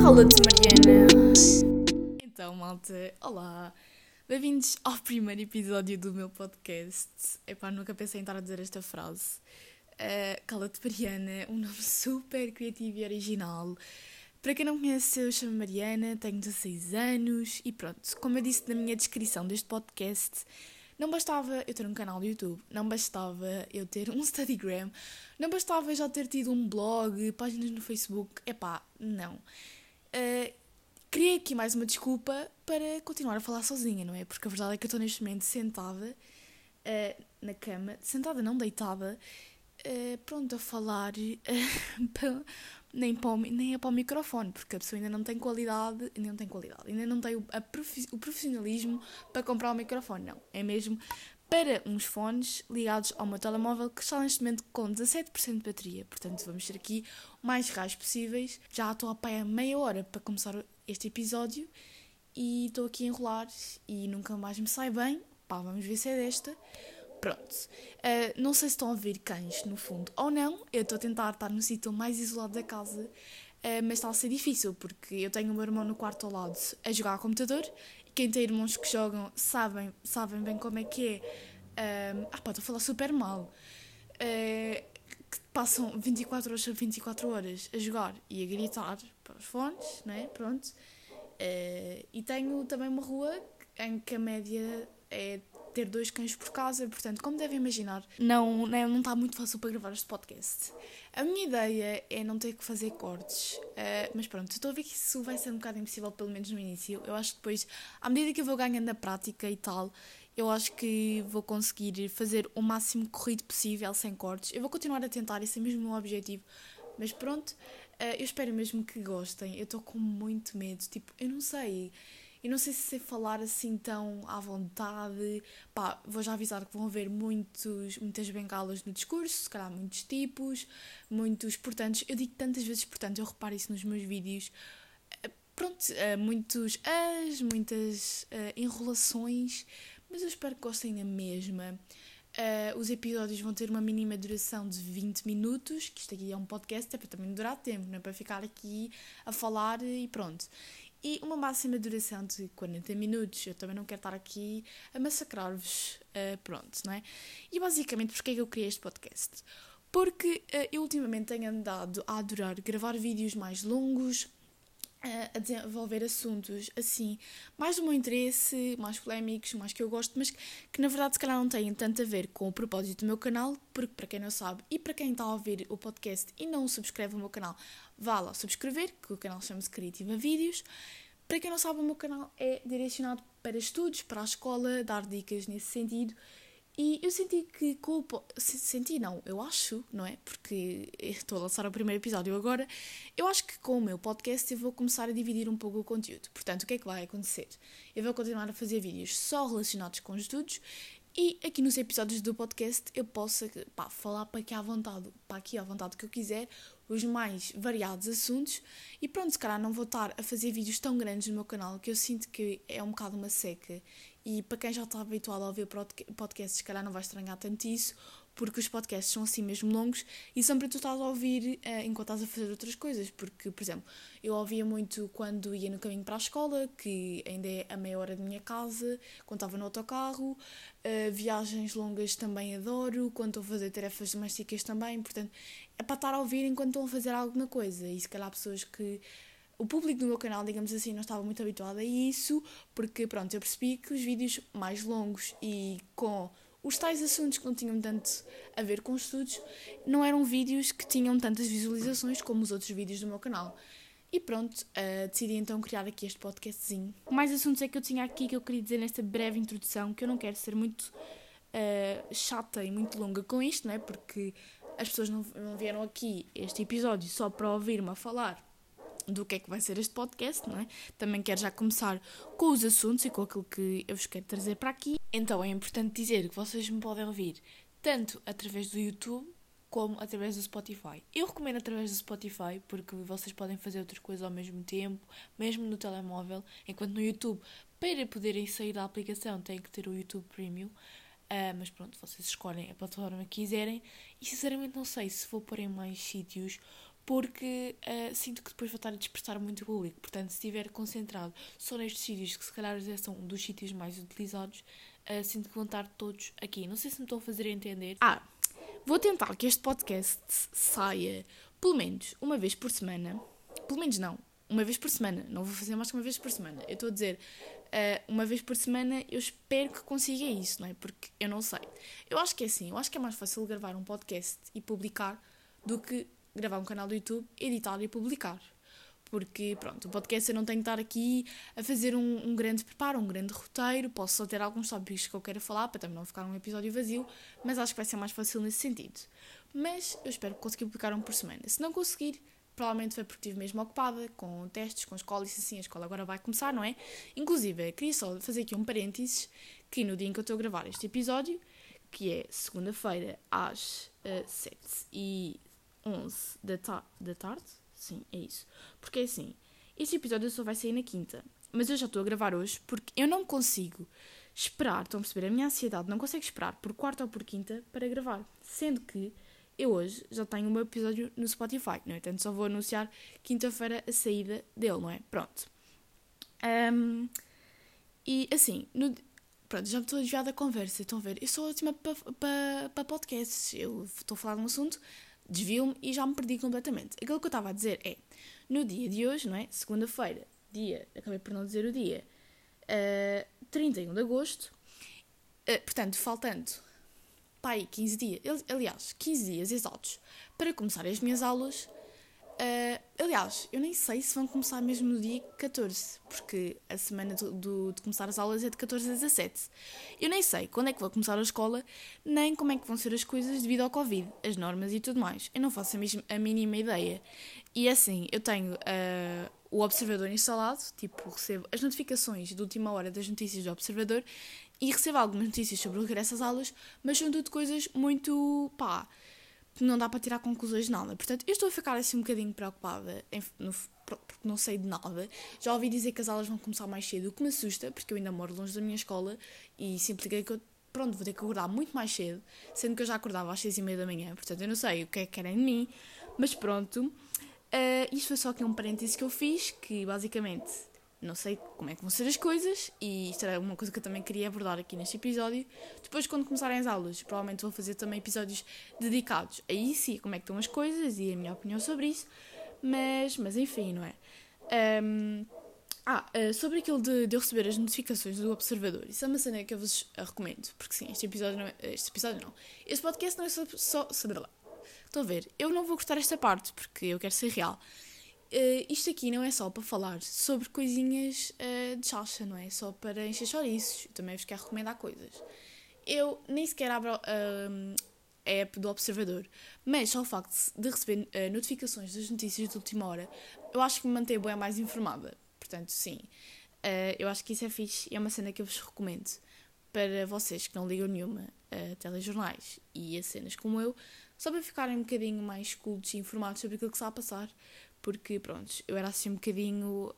Cala-te, Mariana. Então, malta, olá. Bem-vindos ao primeiro episódio do meu podcast. Epá, nunca pensei em estar a dizer esta frase. Uh, Cala-te, Mariana, um nome super criativo e original. Para quem não conhece, eu chamo Mariana, tenho 16 anos e pronto, como eu disse na minha descrição deste podcast, não bastava eu ter um canal do YouTube, não bastava eu ter um Instagram, não bastava já ter tido um blog, páginas no Facebook. Epá, não. Uh, criei aqui mais uma desculpa para continuar a falar sozinha, não é? Porque a verdade é que eu estou neste momento sentada uh, na cama, sentada não, deitada, uh, pronto a falar nem, para o, nem é para o microfone, porque a pessoa ainda não tem qualidade, ainda não tem qualidade, ainda não tem o, profi, o profissionalismo para comprar o microfone, não. É mesmo para uns fones ligados ao meu telemóvel que está neste momento com 17% de bateria. Portanto, vamos ser aqui o mais reais possíveis. Já estou a pé a meia hora para começar este episódio e estou aqui a enrolar e nunca mais me sai bem. Pá, vamos ver se é desta. Pronto. Uh, não sei se estão a ouvir cães no fundo ou não. Eu estou a tentar estar no sítio mais isolado da casa, uh, mas está a ser difícil porque eu tenho o meu irmão no quarto ao lado a jogar ao computador. E quem tem irmãos que jogam sabem, sabem bem como é que é. Uh, ah, pá, estou a falar super mal. que passam 24 horas sobre 24 horas a jogar e a gritar para os fones, né? Pronto. e tenho também uma rua em que a média é ter dois cães por casa, portanto, como devem imaginar, não, não, não está muito fácil para gravar este podcast. A minha ideia é não ter que fazer cortes, uh, mas pronto, estou a ver que isso vai ser um bocado impossível, pelo menos no início. Eu acho que depois, à medida que eu vou ganhando a prática e tal, eu acho que vou conseguir fazer o máximo corrido possível sem cortes. Eu vou continuar a tentar, esse é mesmo o meu objetivo, mas pronto, uh, eu espero mesmo que gostem. Eu estou com muito medo, tipo, eu não sei. E não sei se sei falar assim tão à vontade. Pá, vou já avisar que vão haver muitos, muitas bengalas no discurso, se calhar muitos tipos, muitos portantos. Eu digo tantas vezes portanto, eu reparo isso nos meus vídeos. Eh, pronto, uh, muitos as, muitas uh, enrolações, mas eu espero que gostem da mesma. Uh, os episódios vão ter uma mínima duração de 20 minutos, que isto aqui é um podcast, é para também durar tempo, não é para ficar aqui a falar e pronto e uma máxima duração de 40 minutos. Eu também não quero estar aqui a massacrar-vos, uh, pronto, não é? E basicamente, porquê é que eu criei este podcast? Porque uh, eu ultimamente tenho andado a adorar gravar vídeos mais longos, a desenvolver assuntos assim, mais do meu interesse, mais polémicos, mais que eu gosto, mas que, que na verdade se calhar não têm tanto a ver com o propósito do meu canal, porque para quem não sabe e para quem está a ouvir o podcast e não subscreve o meu canal, vá lá subscrever, que o canal chama-se Criativa Vídeos. Para quem não sabe, o meu canal é direcionado para estudos, para a escola, dar dicas nesse sentido. E eu senti que com o. Senti, não, eu acho, não é? Porque estou a lançar o primeiro episódio agora. Eu acho que com o meu podcast eu vou começar a dividir um pouco o conteúdo. Portanto, o que é que vai acontecer? Eu vou continuar a fazer vídeos só relacionados com estudos e aqui nos episódios do podcast eu posso pá, falar para aqui à vontade, para aqui à vontade que eu quiser, os mais variados assuntos. E pronto, se calhar não vou estar a fazer vídeos tão grandes no meu canal que eu sinto que é um bocado uma seca. E para quem já está habituado a ouvir podcasts, se calhar não vai estranhar tanto isso, porque os podcasts são assim mesmo longos e são para tu estás a ouvir uh, enquanto estás a fazer outras coisas. Porque, por exemplo, eu ouvia muito quando ia no caminho para a escola, que ainda é a meia hora da minha casa, quando estava no autocarro. Uh, viagens longas também adoro, quando estou a fazer tarefas domésticas também. Portanto, é para estar a ouvir enquanto estão a fazer alguma coisa. E se calhar pessoas que o público do meu canal, digamos assim, não estava muito habituado a isso, porque pronto, eu percebi que os vídeos mais longos e com os tais assuntos que não tinham tanto a ver com estudos não eram vídeos que tinham tantas visualizações como os outros vídeos do meu canal. E pronto, uh, decidi então criar aqui este podcastzinho. Mais assuntos é que eu tinha aqui que eu queria dizer nesta breve introdução, que eu não quero ser muito uh, chata e muito longa com isto, não é? Porque as pessoas não, não vieram aqui este episódio só para ouvir-me a falar do que é que vai ser este podcast, não é? Também quero já começar com os assuntos e com aquilo que eu vos quero trazer para aqui. Então é importante dizer que vocês me podem ouvir tanto através do YouTube como através do Spotify. Eu recomendo através do Spotify porque vocês podem fazer outras coisas ao mesmo tempo, mesmo no telemóvel, enquanto no YouTube, para poderem sair da aplicação, têm que ter o YouTube Premium. Uh, mas pronto, vocês escolhem a plataforma que quiserem. E sinceramente não sei se vou pôr em mais sítios, porque uh, sinto que depois vou estar a dispersar muito o público. Portanto, se estiver concentrado só nestes sítios, que se calhar já são um dos sítios mais utilizados, uh, sinto que vão estar todos aqui. Não sei se me estou a fazer entender. Ah, vou tentar que este podcast saia pelo menos uma vez por semana. Pelo menos não, uma vez por semana. Não vou fazer mais que uma vez por semana. Eu estou a dizer, uh, uma vez por semana, eu espero que consiga isso, não é? Porque eu não sei. Eu acho que é assim, eu acho que é mais fácil gravar um podcast e publicar do que gravar um canal do YouTube, editar e publicar. Porque, pronto, o podcast eu não tenho que estar aqui a fazer um, um, grande preparo, um grande roteiro. Posso só ter alguns tópicos que eu quero falar para também não ficar um episódio vazio, mas acho que vai ser mais fácil nesse sentido. Mas eu espero conseguir publicar um por semana. Se não conseguir, provavelmente foi porque estive mesmo ocupada com testes, com escola e assim, a escola agora vai começar, não é? Inclusive, queria só fazer aqui um parênteses que no dia em que eu estou a gravar este episódio, que é segunda-feira às uh, eh, 7 e 11 da, ta da tarde, sim, é isso. Porque é assim, este episódio só vai sair na quinta, mas eu já estou a gravar hoje porque eu não consigo esperar, estão a perceber? A minha ansiedade não consegue esperar por quarta ou por quinta para gravar, sendo que eu hoje já tenho meu episódio no Spotify, não é? Portanto, só vou anunciar quinta-feira a saída dele, não é? Pronto. Um, e assim, no, pronto, já me estou a desviar da conversa, estão a ver? Eu sou ótima para pa, pa podcasts, eu estou a falar de um assunto, desvio-me e já me perdi completamente. Aquilo que eu estava a dizer é, no dia de hoje, não é? Segunda-feira, dia, acabei por não dizer o dia, uh, 31 de agosto, uh, portanto, faltando pai, 15 dias, aliás, 15 dias exatos para começar as minhas aulas. Uh, aliás, eu nem sei se vão começar mesmo no dia 14, porque a semana do, do, de começar as aulas é de 14 a 17. Eu nem sei quando é que vou começar a escola, nem como é que vão ser as coisas devido ao Covid, as normas e tudo mais. Eu não faço a, a mínima ideia. E assim, eu tenho uh, o observador instalado, tipo, recebo as notificações de última hora das notícias do observador e recebo algumas notícias sobre o regresso às aulas, mas são tudo coisas muito, pá, não dá para tirar conclusões de nada. Portanto, eu estou a ficar assim um bocadinho preocupada, em, no, porque não sei de nada. Já ouvi dizer que as aulas vão começar mais cedo, o que me assusta, porque eu ainda moro longe da minha escola e isso implica que eu, pronto, vou ter que acordar muito mais cedo, sendo que eu já acordava às seis e meia da manhã. Portanto, eu não sei o que é que querem de mim, mas pronto. Uh, isto foi só aqui um parênteses que eu fiz, que basicamente não sei como é que vão ser as coisas e isto era uma coisa que eu também queria abordar aqui neste episódio. Depois, quando começarem as aulas, provavelmente vou fazer também episódios dedicados a isso e como é que estão as coisas e a minha opinião sobre isso. Mas, mas enfim, não é? Um, ah, uh, sobre aquilo de, de eu receber as notificações do observador, isso é uma cena que eu vos recomendo, porque sim, este episódio não é, este episódio não. Este podcast não é só, só sobre lá. Estão a ver? Eu não vou cortar esta parte porque eu quero ser real. Uh, isto aqui não é só para falar sobre coisinhas uh, de chacha, não é? Só para encher chouriços. Também vos quero recomendar coisas. Eu nem sequer abro uh, a app do Observador, mas só o facto de receber uh, notificações das notícias de última hora, eu acho que me mantém bem mais informada. Portanto, sim, eu acho que isso é fixe e é uma cena que eu vos recomendo para vocês que não ligam nenhuma a telejornais e a cenas como eu, só para ficarem um bocadinho mais cultos e informados sobre aquilo que está a passar porque, pronto, eu era assim um bocadinho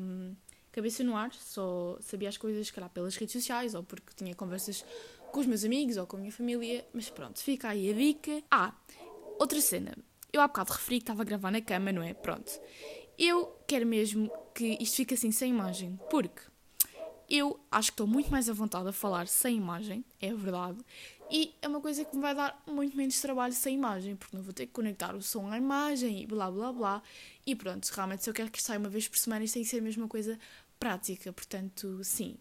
um, cabeça no ar, só sabia as coisas, calhar, pelas redes sociais ou porque tinha conversas com os meus amigos ou com a minha família, mas pronto, fica aí a dica. Ah, outra cena. Eu há bocado referi que estava a gravar na cama, não é? Pronto. Eu quero mesmo que isto fique assim sem imagem, porque eu acho que estou muito mais à vontade a falar sem imagem, é verdade, e é uma coisa que me vai dar muito menos trabalho sem imagem, porque não vou ter que conectar o som à imagem e blá blá blá. E pronto, realmente se eu quero que saia uma vez por semana, isto tem que ser a mesma coisa prática, portanto, sim.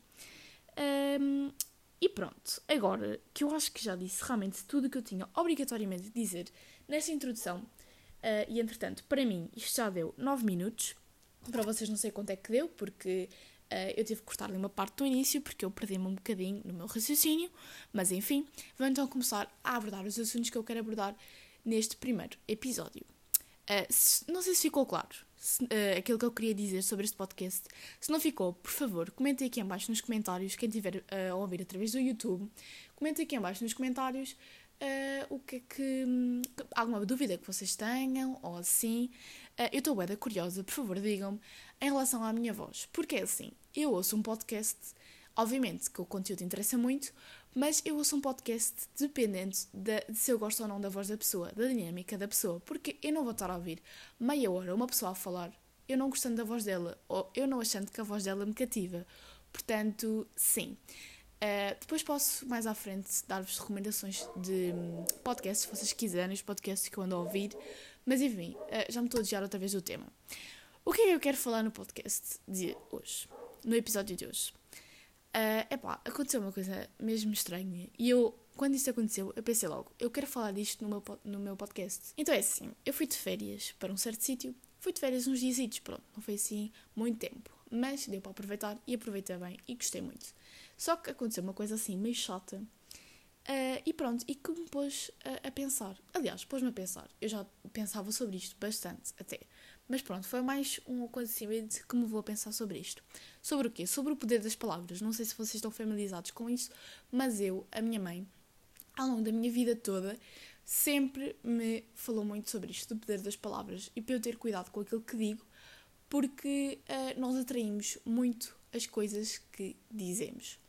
Um, e pronto, agora que eu acho que já disse realmente tudo o que eu tinha obrigatoriamente de dizer nesta introdução, uh, e entretanto, para mim, isto já deu 9 minutos. Para vocês não sei quanto é que deu, porque Uh, eu tive que cortar-lhe uma parte do início porque eu perdi-me um bocadinho no meu raciocínio, mas enfim, vamos então começar a abordar os assuntos que eu quero abordar neste primeiro episódio. Uh, se, não sei se ficou claro se, uh, aquilo que eu queria dizer sobre este podcast. Se não ficou, por favor, comentem aqui embaixo nos comentários, quem estiver a ouvir através do YouTube, comentem aqui embaixo nos comentários o que é que. Alguma dúvida que vocês tenham, ou assim. eu estou bem curiosa, por favor, digam-me em relação à minha voz. Porque é assim, eu ouço um podcast, obviamente que o conteúdo interessa muito, Mas eu ouço um podcast dependente de, de, se eu gosto ou não da voz da pessoa, da dinâmica da pessoa, porque eu não vou estar a ouvir meia hora uma pessoa a falar, eu não gostando da voz dela, ou eu não achando que a voz dela me cativa. Portanto, sim. Uh, depois posso, mais à frente, dar-vos recomendações de um, podcasts, se vocês quiserem, os podcasts que eu ando a ouvir. Mas enfim, uh, já me estou a desviar outra vez do tema. O que é que eu quero falar no podcast de hoje? No episódio de hoje? Uh, epá, aconteceu uma coisa mesmo estranha. E eu, quando isso aconteceu, eu pensei logo, eu quero falar disto no meu, no meu podcast. Então é assim, eu fui de férias para um certo sítio. Fui de férias uns dias, pronto, não foi assim muito tempo. Mas deu para aproveitar e aproveitei bem e gostei muito. Só que aconteceu uma coisa assim meio chata. Uh, e pronto, e que me pôs a, a pensar. Aliás, pôs-me a pensar. Eu já pensava sobre isto bastante, até. Mas pronto, foi mais um acontecimento que me vou a pensar sobre isto. Sobre o quê? Sobre o poder das palavras. Não sei se vocês estão familiarizados com isso, mas eu, a minha mãe, ao longo da minha vida toda, sempre me falou muito sobre isto, do poder das palavras. E para eu ter cuidado com aquilo que digo, porque uh, nós atraímos muito as coisas que dizemos.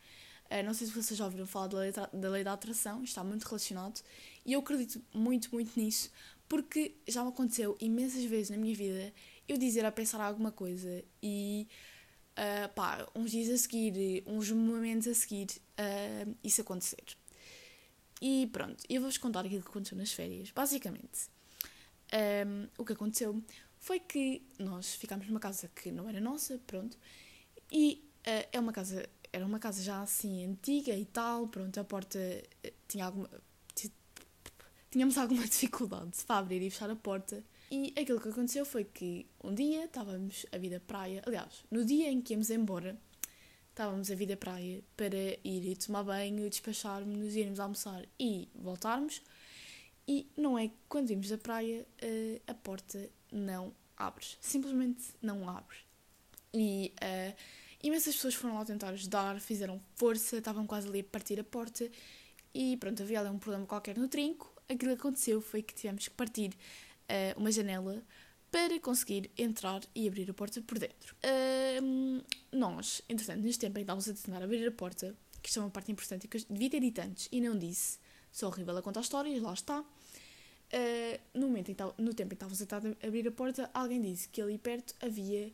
Uh, não sei se vocês já ouviram falar da lei, da lei da atração, está muito relacionado. E eu acredito muito, muito nisso, porque já me aconteceu imensas vezes na minha vida eu dizer a pensar alguma coisa e uh, pá, uns dias a seguir, uns momentos a seguir, uh, isso acontecer. E pronto, eu vou-vos contar aquilo que aconteceu nas férias. Basicamente, um, o que aconteceu foi que nós ficámos numa casa que não era nossa, pronto, e uh, é uma casa, era uma casa já assim antiga e tal, pronto, a porta tinha alguma tínhamos alguma dificuldade para abrir e fechar a porta. E aquilo que aconteceu foi que um dia estávamos a vir à praia, aliás, no dia em que íamos embora, estávamos a vir à praia para ir tomar banho, despachar-nos, irmos almoçar e voltarmos. E não é que quando vimos da praia eh, a porta não abre, simplesmente não abre. E uh, imensas pessoas foram lá tentar ajudar, fizeram força, estavam quase ali a partir a porta e pronto, havia ali um problema qualquer no trinco aquilo que aconteceu foi que tivemos que partir uh, uma janela para conseguir entrar e abrir a porta por dentro. Uh, nós, entretanto, neste tempo em que estávamos a tentar abrir a porta, que isto é uma parte importante que eu devia ter dito antes e não disse, sou horrível a contar histórias, lá está. Uh, no, momento no tempo em que estávamos a tentar abrir a porta, alguém disse que ali perto havia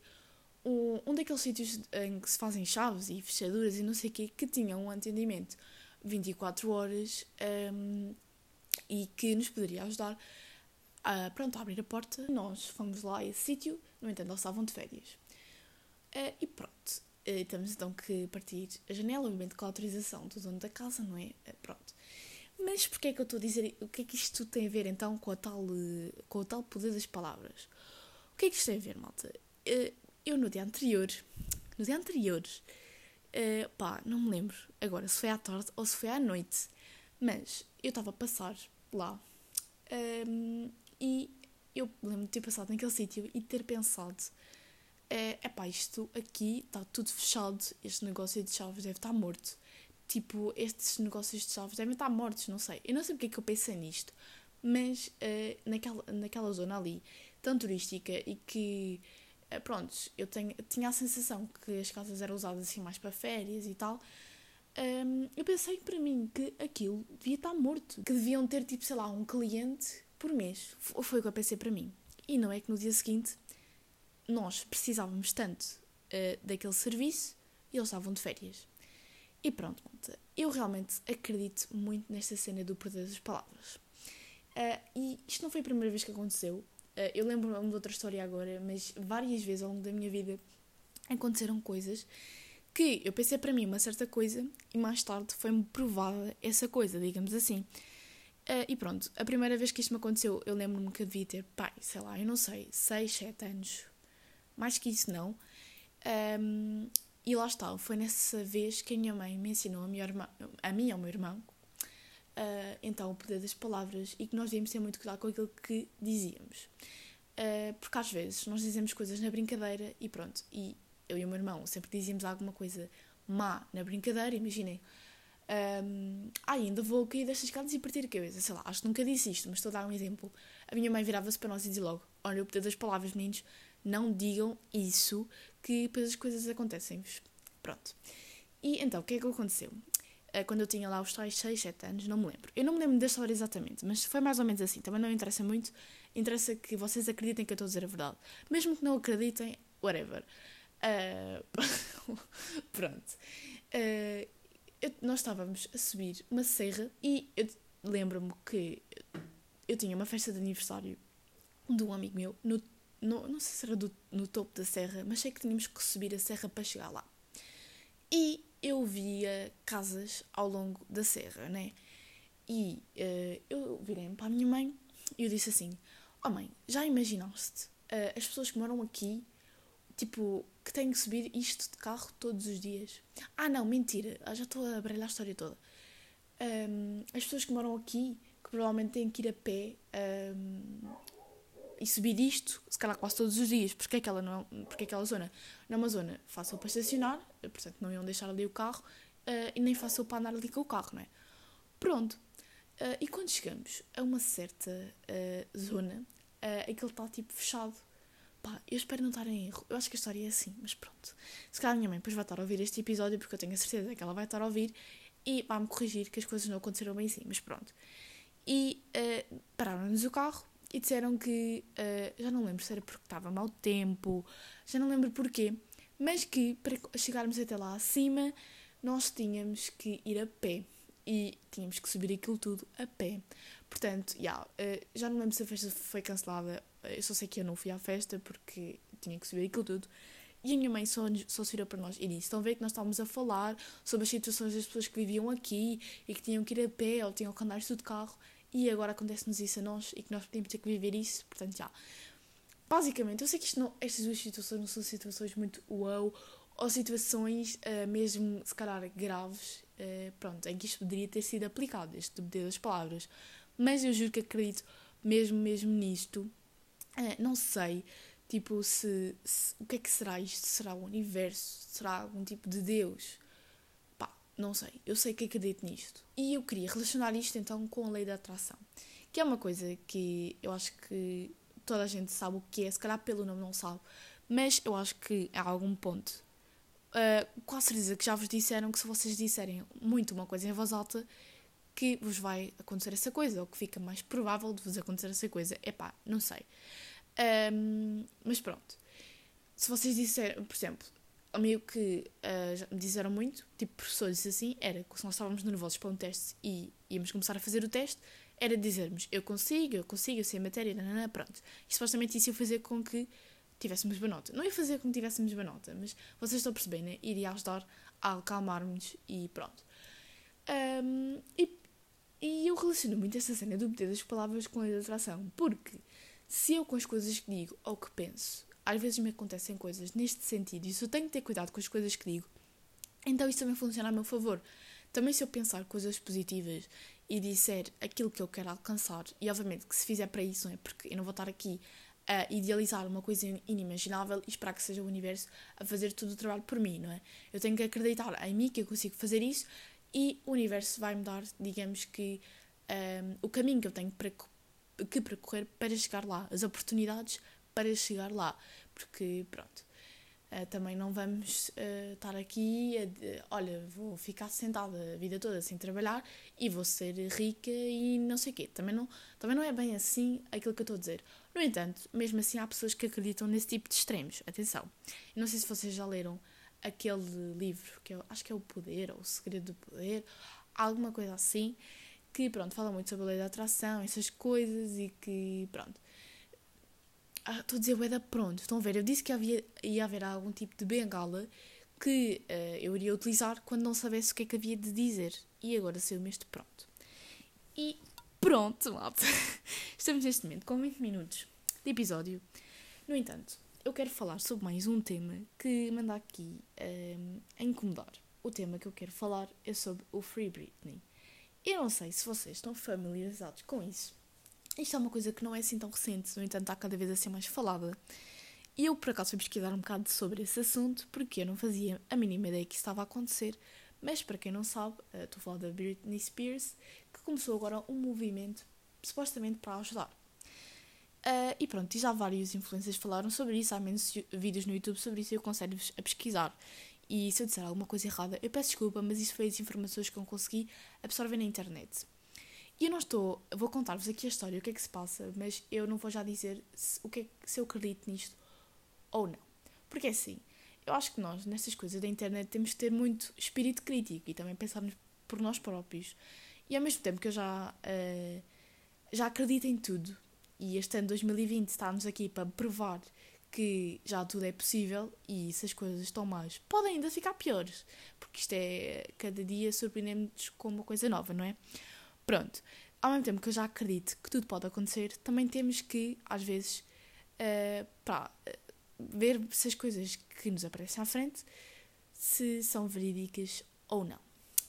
um, um daqueles sítios em que se fazem chaves e fechaduras e não sei o quê, que tinham um atendimento 24 horas um, e que nos poderia ajudar a, pronto, a abrir a porta. Nós fomos lá a esse sítio, no entanto, eles estavam de férias. Uh, e pronto, uh, temos então que partir a janela, obviamente com a autorização do dono da casa, não é? Uh, pronto. Mas porquê é que eu estou a dizer, o que é que isto tem a ver então com, a tal, com o tal poder das palavras? O que é que isto tem a ver, malta? Eu no dia anterior, no dia anterior, pá, não me lembro agora se foi à tarde ou se foi à noite, mas eu estava a passar lá um, e eu lembro de ter passado naquele sítio e ter pensado: é uh, pá, isto aqui está tudo fechado, este negócio de chaves deve estar morto. Tipo, estes negócios de chaves devem estar mortos, não sei. Eu não sei porque é que eu pensei nisto, mas uh, naquela, naquela zona ali, tão turística e que, uh, pronto, eu tenho, tinha a sensação que as casas eram usadas assim mais para férias e tal um, eu pensei para mim que aquilo devia estar morto, que deviam ter tipo, sei lá, um cliente por mês. Foi o que eu pensei para mim. E não é que no dia seguinte nós precisávamos tanto uh, daquele serviço e eles estavam de férias. E pronto, eu realmente acredito muito nesta cena do poder das palavras. Uh, e isto não foi a primeira vez que aconteceu. Uh, eu lembro-me de outra história agora, mas várias vezes ao longo da minha vida aconteceram coisas que eu pensei para mim uma certa coisa e mais tarde foi-me provada essa coisa, digamos assim. Uh, e pronto, a primeira vez que isto me aconteceu, eu lembro-me que devia ter, pai, sei lá, eu não sei, 6, 7 anos, mais que isso não. Um, e lá está, foi nessa vez que a minha mãe me ensinou a, minha irmã, a mim e ao meu irmão, uh, então o poder das palavras e que nós devíamos ter muito cuidado com aquilo que dizíamos. Uh, porque às vezes nós dizemos coisas na brincadeira e pronto, e eu e o meu irmão sempre dizíamos alguma coisa má na brincadeira, imaginem. Um, ainda vou cair destas escadas e partir a cabeça. Sei lá, acho que nunca disse isto, mas estou a dar um exemplo. A minha mãe virava-se para nós e dizia logo: Olha, o poder das palavras, meninos, não digam isso, que depois as coisas acontecem-vos. Pronto. E então, o que é que aconteceu? Uh, quando eu tinha lá os tais 6, 7 anos, não me lembro. Eu não me lembro da história exatamente, mas foi mais ou menos assim. Também não interessa muito. Interessa que vocês acreditem que eu estou a dizer a verdade. Mesmo que não acreditem, whatever. Uh, pronto. Uh, eu, nós estávamos a subir uma serra e eu lembro-me que eu tinha uma festa de aniversário de um amigo meu, no, no, não sei se era do, no topo da serra, mas sei que tínhamos que subir a serra para chegar lá. E eu via casas ao longo da serra, né? E uh, eu virei-me para a minha mãe e eu disse assim: Oh mãe, já imaginaste uh, as pessoas que moram aqui, tipo, que têm que subir isto de carro todos os dias? Ah, não, mentira, ah, já estou a baralhar a história toda. Um, as pessoas que moram aqui, que provavelmente têm que ir a pé um, e subir isto, se calhar quase todos os dias, porque aquela, não, porque aquela zona não é uma zona fácil para estacionar, portanto não iam deixar ali o carro, uh, e nem fácil para andar ali com o carro, não é? Pronto. Uh, e quando chegamos a uma certa uh, zona, uh, aquilo está tipo fechado. Pá, eu espero não estar em erro. Eu acho que a história é assim, mas pronto. Se calhar a minha mãe depois vai estar a ouvir este episódio, porque eu tenho a certeza que ela vai estar a ouvir e vai-me corrigir que as coisas não aconteceram bem assim, mas pronto. E uh, pararam-nos o carro e disseram que, uh, já não lembro se era porque estava mau tempo, já não lembro porquê, mas que para chegarmos até lá acima nós tínhamos que ir a pé e tínhamos que subir aquilo tudo a pé. Portanto, yeah, uh, já não lembro se a festa foi cancelada, eu só sei que eu não fui à festa porque tinha que subir aquilo tudo. E a minha mãe só, só se virou para nós e disse: Estão a ver que nós estávamos a falar sobre as situações das pessoas que viviam aqui e que tinham que ir a pé ou tinham que andar de carro e agora acontece-nos isso a nós e que nós podemos ter que viver isso, portanto, já. Basicamente, eu sei que não, estas duas situações não são situações muito wow ou situações uh, mesmo, se calhar, graves, uh, pronto, em que isto poderia ter sido aplicado, este poder das palavras. Mas eu juro que acredito mesmo, mesmo nisto. Uh, não sei, tipo, se, se, o que é que será isto? Será o universo? Será algum tipo de Deus? Não sei, eu sei que acredito nisto. E eu queria relacionar isto então com a lei da atração, que é uma coisa que eu acho que toda a gente sabe o que é, se calhar pelo nome não sabe, mas eu acho que há algum ponto. Uh, com a certeza que já vos disseram que se vocês disserem muito uma coisa em voz alta, que vos vai acontecer essa coisa, ou que fica mais provável de vos acontecer essa coisa. Epá, não sei. Um, mas pronto. Se vocês disserem, por exemplo, meio que uh, me disseram muito, tipo, professores assim, era que se nós estávamos nervosos para um teste e íamos começar a fazer o teste, era dizermos eu consigo, eu consigo, eu sei a matéria, nanana, pronto. E supostamente isso ia fazer com que tivéssemos boa nota. Não ia fazer com que tivéssemos boa nota, mas vocês estão a perceber, né? Iria ajudar a acalmar-nos e pronto. Um, e, e eu relaciono muito essa cena do poder das palavras com a atração, porque se eu com as coisas que digo ou que penso às vezes me acontecem coisas neste sentido e se eu tenho que ter cuidado com as coisas que digo, então isso também funciona a meu favor. Também se eu pensar coisas positivas e disser aquilo que eu quero alcançar, e obviamente que se fizer para isso, não é? Porque eu não vou estar aqui a idealizar uma coisa inimaginável e esperar que seja o universo a fazer todo o trabalho por mim, não é? Eu tenho que acreditar em mim que eu consigo fazer isso e o universo vai me dar, digamos que, um, o caminho que eu tenho para, que percorrer para chegar lá, as oportunidades para chegar lá. Porque, pronto, uh, também não vamos uh, estar aqui a, olha, vou ficar sentada a vida toda sem trabalhar e vou ser rica e não sei o quê. Também não, também não é bem assim aquilo que eu estou a dizer. No entanto, mesmo assim há pessoas que acreditam nesse tipo de extremos. Atenção, eu não sei se vocês já leram aquele livro, que eu acho que é O Poder, ou O Segredo do Poder, alguma coisa assim, que, pronto, fala muito sobre a lei da atração, essas coisas e que, pronto, ah, estou a dizer ué pronto. Estão a ver? Eu disse que havia, ia haver algum tipo de bengala que uh, eu iria utilizar quando não soubesse o que é que havia de dizer. E agora saiu-me este pronto. E pronto, malta. Estamos neste momento com 20 minutos de episódio. No entanto, eu quero falar sobre mais um tema que manda aqui um, a incomodar. O tema que eu quero falar é sobre o Free Britney. Eu não sei se vocês estão familiarizados com isso, isto é uma coisa que não é assim tão recente, no entanto está cada vez a ser mais falada. E eu por acaso fui pesquisar um bocado sobre esse assunto porque eu não fazia a mínima ideia que isso estava a acontecer. Mas para quem não sabe, eh, estou a falar da Britney Spears, que começou agora um movimento supostamente para ajudar. Uh, e pronto, já vários influencers falaram sobre isso, há menos vídeos no YouTube sobre isso e eu aconselho-vos a pesquisar. E se eu disser alguma coisa errada, eu peço desculpa, mas isso foi as informações que eu consegui absorver na internet. E eu não estou, vou contar-vos aqui a história, o que é que se passa, mas eu não vou já dizer se, o que é, se eu acredito nisto ou não. Porque é assim, eu acho que nós, nestas coisas da internet, temos que ter muito espírito crítico e também pensar por nós próprios. E ao mesmo tempo que eu já, uh, já acredito em tudo, e este ano 2020 está-nos aqui para provar que já tudo é possível e se as coisas estão más, podem ainda ficar piores, porque isto é cada dia surpreendemos com uma coisa nova, não é? Pronto, ao mesmo tempo que eu já acredito que tudo pode acontecer, também temos que, às vezes, uh, pá, ver se as coisas que nos aparecem à frente se são verídicas ou não.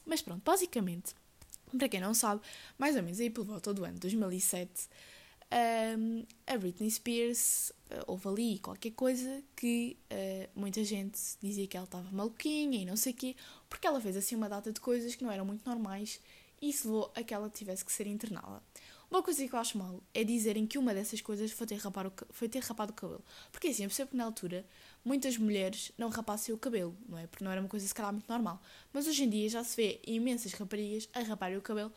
Mas pronto, basicamente, para quem não sabe, mais ou menos aí pelo volta do ano 2007, um, a Britney Spears uh, houve ali qualquer coisa que uh, muita gente dizia que ela estava maluquinha e não sei o quê, porque ela fez assim uma data de coisas que não eram muito normais e levou a que ela tivesse que ser internada. Uma coisa que eu acho mal é dizerem que uma dessas coisas foi ter, rapar o, foi ter rapado o cabelo. Porque assim, eu percebo que na altura muitas mulheres não rapassem o cabelo, não é? Porque não era uma coisa se calhar muito normal. Mas hoje em dia já se vê imensas raparigas a raparem o cabelo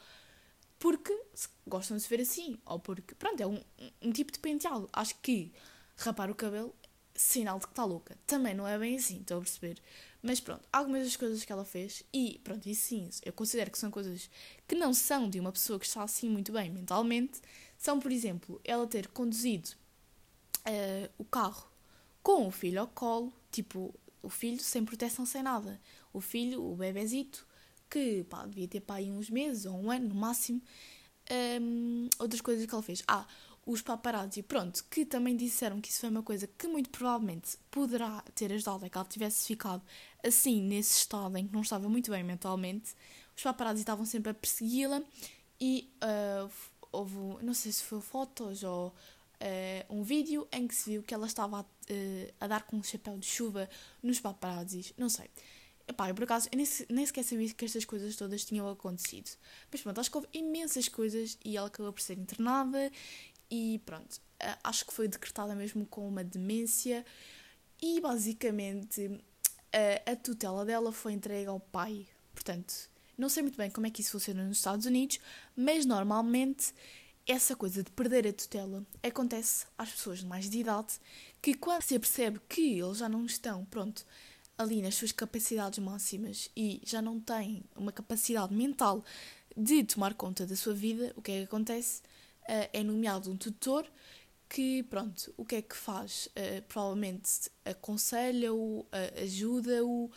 porque gostam de se ver assim, ou porque, pronto, é um, um tipo de penteado. Acho que rapar o cabelo, sinal de que está louca. Também não é bem assim, estou a perceber. Mas pronto, algumas das coisas que ela fez, e pronto, isso sim, eu considero que são coisas que não são de uma pessoa que está assim muito bem mentalmente, são, por exemplo, ela ter conduzido uh, o carro com o filho ao colo, tipo, o filho sem proteção, sem nada. O filho, o bebezito, que pá, devia ter pá, aí uns meses ou um ano no máximo. Um, outras coisas que ela fez. Ah, os paparazzi, pronto, que também disseram que isso foi uma coisa que muito provavelmente poderá ter ajudado a que ela tivesse ficado assim, nesse estado em que não estava muito bem mentalmente. Os paparazzi estavam sempre a persegui-la e uh, houve, não sei se foi fotos ou uh, um vídeo em que se viu que ela estava a, uh, a dar com um chapéu de chuva nos paparazzi, não sei. Epá, eu por acaso eu nem, nem sequer sabia que estas coisas todas tinham acontecido. Mas pronto, acho que houve imensas coisas e ela acabou por ser internada e pronto. Acho que foi decretada mesmo com uma demência e basicamente a, tutela dela foi entregue ao pai. Portanto, não sei muito bem como é que isso funciona nos Estados Unidos, mas normalmente essa coisa de perder a tutela acontece às pessoas de mais de idade que quando se percebe que eles já não estão, pronto, ali nas suas capacidades máximas e já não tem uma capacidade mental de tomar conta da sua vida, o que é que acontece? Uh, é nomeado um tutor que, pronto, o que é que faz? Uh, provavelmente aconselha-o, uh, ajuda-o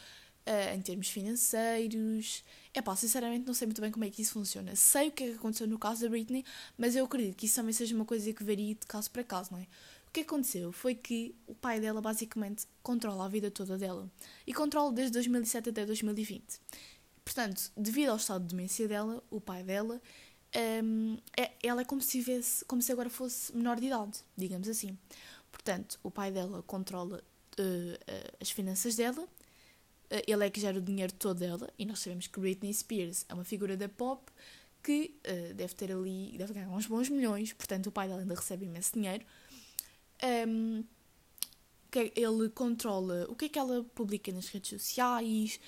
em termos financeiros. É pá, sinceramente não sei muito bem como é que isso funciona. Sei o que é que aconteceu no caso da Britney, mas eu acredito que isso também seja uma coisa que varia de caso para caso, não é? O que aconteceu foi que o pai dela basicamente controla a vida toda dela e controla desde 2007 até 2020. Portanto, devido ao estado de demência dela, o pai dela, um, é, ela é como se, vivesse, como se agora fosse menor de idade, digamos assim. Portanto, o pai dela controla uh, uh, as finanças dela, uh, ele é que gera o dinheiro todo dela, e nós sabemos que Britney Spears é uma figura da pop que deve ter ali, deve ganhar uns bons milhões, portanto o pai dela ainda recebe imenso dinheiro. Um, ele controla o que é que ela publica nas redes sociais,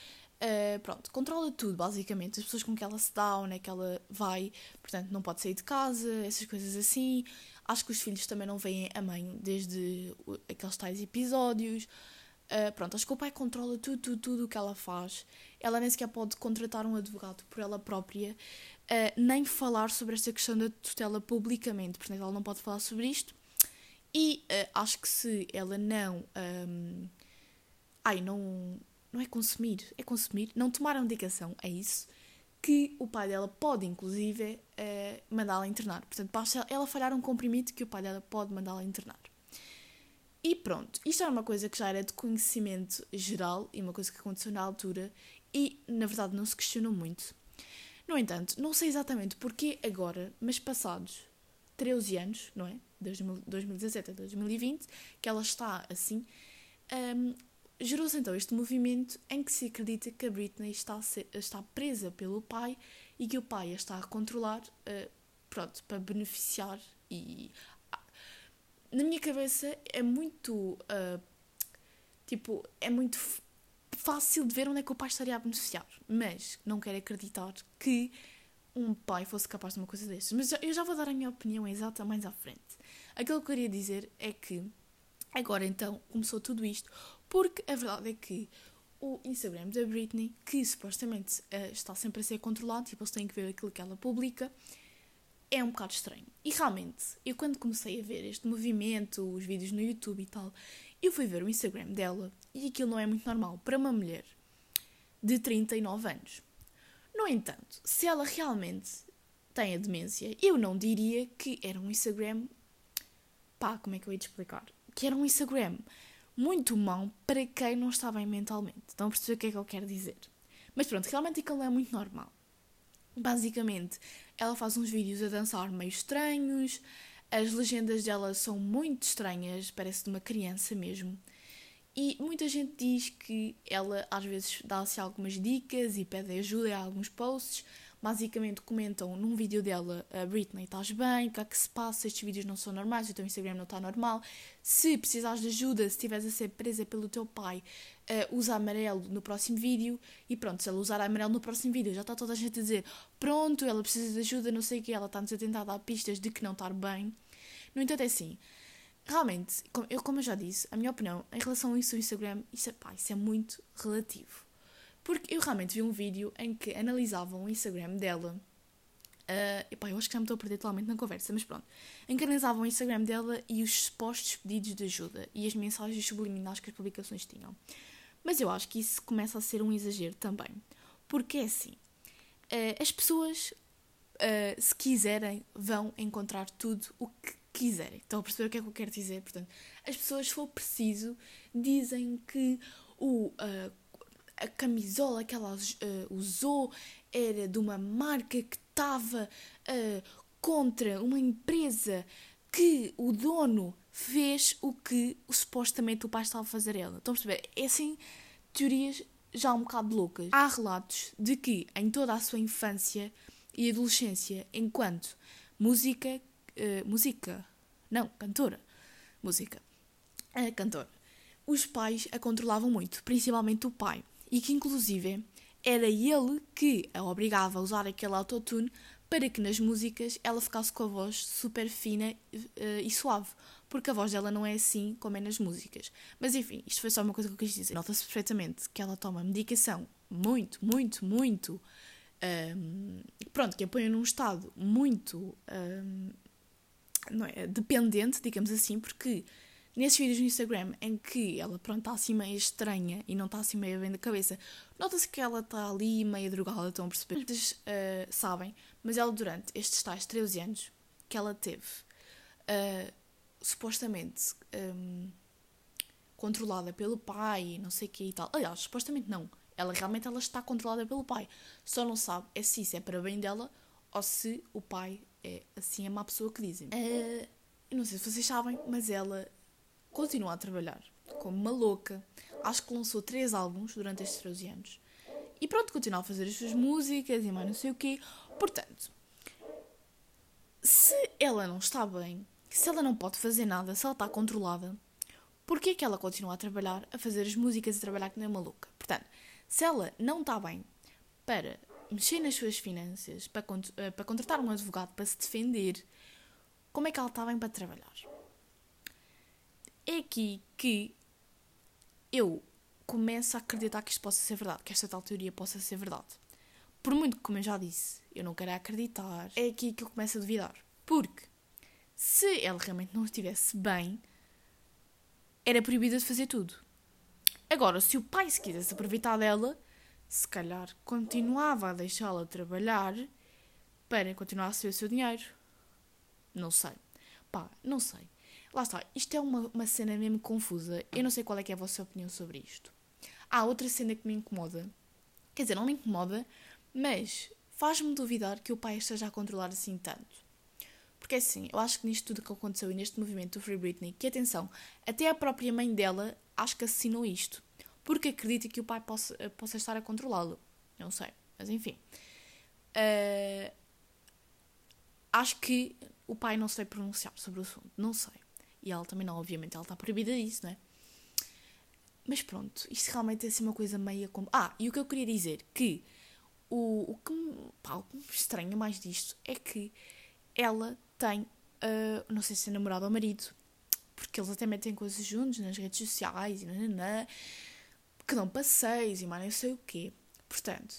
uh, pronto, controla tudo, basicamente, as pessoas com que ela se dá, onde é que ela vai, portanto, não pode sair de casa, essas coisas assim. Acho que os filhos também não veem a mãe desde aqueles tais episódios. Uh, pronto, acho que o pai controla tudo, tudo, tudo o que ela faz. Ela nem sequer pode contratar um advogado por ela própria, uh, nem falar sobre esta questão da tutela publicamente, portanto, ela não pode falar sobre isto. E acho que se ela não. Um, ai, não. Não é consumir, é consumir. Não tomar a medicação, é isso. Que o pai dela pode, inclusive, uh, mandá-la internar. Portanto, basta ela falhar um comprimido que o pai dela pode mandá-la internar. E pronto, isto era uma coisa que já era de conhecimento geral e uma coisa que aconteceu na altura e, na verdade, não se questionou muito. No entanto, não sei exatamente porquê agora, mas passados 13 anos, não é? 2017 a 2020, que ela está assim, um, gerou-se então este movimento em que se acredita que a Britney está, está presa pelo pai e que o pai a está a controlar, uh, pronto, para beneficiar e... Na minha cabeça é muito... Uh, tipo, é muito fácil de ver onde é que o pai estaria a beneficiar. Mas não quero acreditar que um pai fosse capaz de uma coisa destas. Mas eu já vou dar a minha opinião exata mais à frente. Aquilo que eu queria dizer é que agora então começou tudo isto porque a verdade é que o Instagram da Britney, que supostamente uh, está sempre a ser controlado, tipo, eles têm que ver aquilo que ela publica, é um bocado estranho. E realmente, eu quando comecei a ver este movimento, os vídeos no YouTube e tal, eu fui ver o Instagram dela e aquilo não é muito normal para uma mulher de 39 anos. No entanto, se ela realmente tem a demência, eu não diria que era um Instagram. Pá, como é que eu ia te explicar? Que era um Instagram muito mau para quem não está bem mentalmente. Estão a perceber o que é que eu quero dizer? Mas pronto, realmente aquilo é muito normal. Basicamente, ela faz uns vídeos a dançar meio estranhos, as legendas dela são muito estranhas, parece de uma criança mesmo. E muita gente diz que ela às vezes dá-se algumas dicas e pede ajuda em alguns posts. Basicamente comentam num vídeo dela, Britney, estás bem? O que é que se passa? Estes vídeos não são normais, o teu Instagram não está normal. Se precisares de ajuda, se estiveres a ser presa pelo teu pai, uh, usa amarelo no próximo vídeo. E pronto, se ela usar amarelo no próximo vídeo, já está toda a gente a dizer pronto, ela precisa de ajuda, não sei o que, ela está-nos a tentar dar pistas de que não está bem. No entanto, é assim, realmente, eu, como eu já disse, a minha opinião em relação a isso do Instagram, isso é, pá, isso é muito relativo. Porque eu realmente vi um vídeo em que analisavam o Instagram dela. Uh, epá, eu acho que já me estou a perder totalmente na conversa, mas pronto. Em que analisavam o Instagram dela e os supostos pedidos de ajuda e as mensagens subliminares que as publicações tinham. Mas eu acho que isso começa a ser um exagero também. Porque é assim: uh, as pessoas, uh, se quiserem, vão encontrar tudo o que quiserem. Estão a perceber o que é que eu quero dizer? Portanto, as pessoas, se for preciso, dizem que o, uh, a camisola que ela uh, usou era de uma marca que estava uh, contra uma empresa que o dono fez o que supostamente o pai estava a fazer a ela. Estão a perceber? É assim, teorias já um bocado loucas. Há relatos de que em toda a sua infância e adolescência, enquanto música uh, música, não, cantora, música, uh, cantora, os pais a controlavam muito, principalmente o pai, e que inclusive era ele que a obrigava a usar aquele autotune para que nas músicas ela ficasse com a voz super fina uh, e suave, porque a voz dela não é assim como é nas músicas. Mas enfim, isto foi só uma coisa que eu quis dizer. Nota-se perfeitamente que ela toma medicação muito, muito, muito. Um, pronto, que a põe num estado muito um, não é, dependente, digamos assim, porque nesses vídeos no Instagram em que ela pronto está assim meio estranha e não está assim meio bem da cabeça, nota-se que ela está ali meio drogada, estão a perceber? Uh, sabem, mas ela durante estes tais 13 anos que ela teve, uh, supostamente um, controlada pelo pai, não sei o que e tal. Aliás, supostamente não. Ela realmente ela está controlada pelo pai. Só não sabe é se isso é para bem dela ou se o pai é assim a má pessoa que dizem. Uh, não sei se vocês sabem, mas ela continua a trabalhar como uma louca. Acho que lançou três álbuns durante estes 13 anos. E pronto, continua a fazer as suas músicas e mais não sei o quê. Portanto, se ela não está bem, se ela não pode fazer nada, se ela está controlada, porquê é que ela continua a trabalhar, a fazer as músicas e trabalhar que nem uma louca? Portanto, se ela não está bem para mexer nas suas finanças, para, eh, para contratar um advogado para se defender, como é que ela está bem para trabalhar? É aqui que eu começo a acreditar que isto possa ser verdade, que esta tal teoria possa ser verdade. Por muito que, como eu já disse, eu não quero acreditar, é aqui que eu começo a duvidar. Porque se ela realmente não estivesse bem, era proibida de fazer tudo. Agora, se o pai se quisesse aproveitar dela, se calhar continuava a deixá-la trabalhar para continuar a receber o seu dinheiro. Não sei. Pá, não sei. Lá está, isto é uma, uma cena mesmo confusa. Eu não sei qual é, é a vossa opinião sobre isto. Há outra cena que me incomoda. Quer dizer, não me incomoda, mas faz-me duvidar que o pai esteja a controlar assim tanto. Porque assim, eu acho que nisto tudo que aconteceu e neste movimento do Free Britney, que atenção, até a própria mãe dela acho que assinou isto porque acredita que o pai possa, eh, possa estar a controlá-lo. Não sei, mas enfim. Uh, acho que o pai não se vai pronunciar sobre o assunto, não sei. E ela também não, obviamente, ela está proibida disso, não é? mas pronto, isto realmente é assim uma coisa meia como. Ah, e o que eu queria dizer que o, o, que, me, pá, o que me estranha mais disto é que ela tem, uh, não sei se é namorado ou marido, porque eles até metem coisas juntos nas redes sociais e nananã, que dão passeios e mais não sei o quê. Portanto,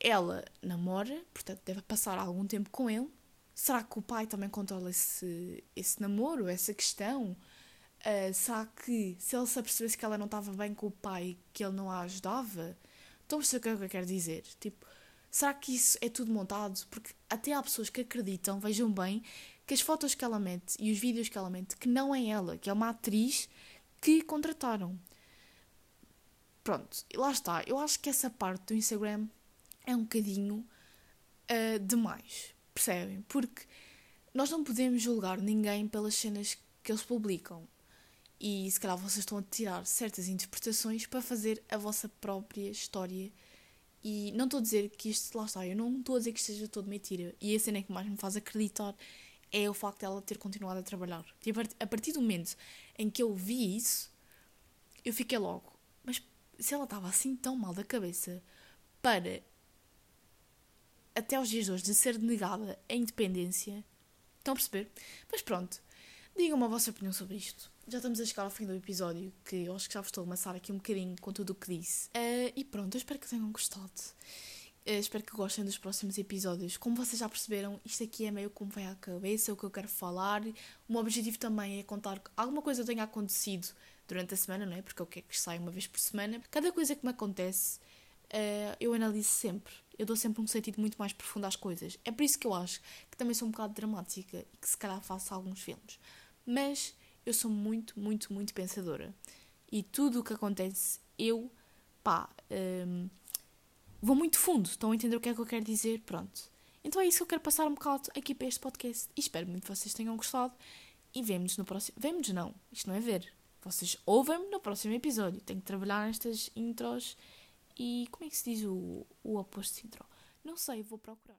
ela namora, portanto deve passar algum tempo com ele. Será que o pai também controla esse, esse namoro, essa questão? Uh, será que se ele se apercebesse que ela não estava bem com o pai, que ele não a ajudava? Estão a perceber o que eu quero dizer? Tipo, será que isso é tudo montado? Porque até há pessoas que acreditam, vejam bem, que as fotos que ela mete e os vídeos que ela mete, que não é ela, que é uma atriz que contrataram. Pronto, lá está. Eu acho que essa parte do Instagram é um bocadinho uh, demais, percebem? Porque nós não podemos julgar ninguém pelas cenas que eles publicam e se calhar vocês estão a tirar certas interpretações para fazer a vossa própria história. E não estou a dizer que isto, lá está, eu não estou a dizer que isto seja todo mentira. E a cena que mais me faz acreditar é o facto dela ter continuado a trabalhar. E a partir do momento em que eu vi isso, eu fiquei logo, mas se ela estava assim tão mal da cabeça para até aos dias de hoje de ser negada a independência, estão a perceber? Mas pronto, digam-me a vossa opinião sobre isto já estamos a chegar ao fim do episódio, que eu acho que já vos estou a amassar aqui um bocadinho com tudo o que disse. Uh, e pronto, eu espero que tenham gostado. Uh, espero que gostem dos próximos episódios. Como vocês já perceberam, isto aqui é meio como vem à cabeça, o que eu quero falar. O meu objetivo também é contar que alguma coisa tenha acontecido durante a semana, não é? Porque eu quero que saia uma vez por semana. Cada coisa que me acontece, uh, eu analiso sempre. Eu dou sempre um sentido muito mais profundo às coisas. É por isso que eu acho que também sou um bocado dramática e que se calhar faço alguns filmes. Mas eu sou muito, muito, muito pensadora. E tudo o que acontece, eu, pá, um, vou muito fundo. Estão a entender o que é que eu quero dizer? Pronto. Então é isso que eu quero passar um bocado aqui para este podcast. E espero muito que vocês tenham gostado. E vemos no próximo. Vemos não, isto não é ver. Vocês ouvem-me no próximo episódio. Tenho que trabalhar nestas intros. E como é que se diz o, o oposto de intro? Não sei, vou procurar.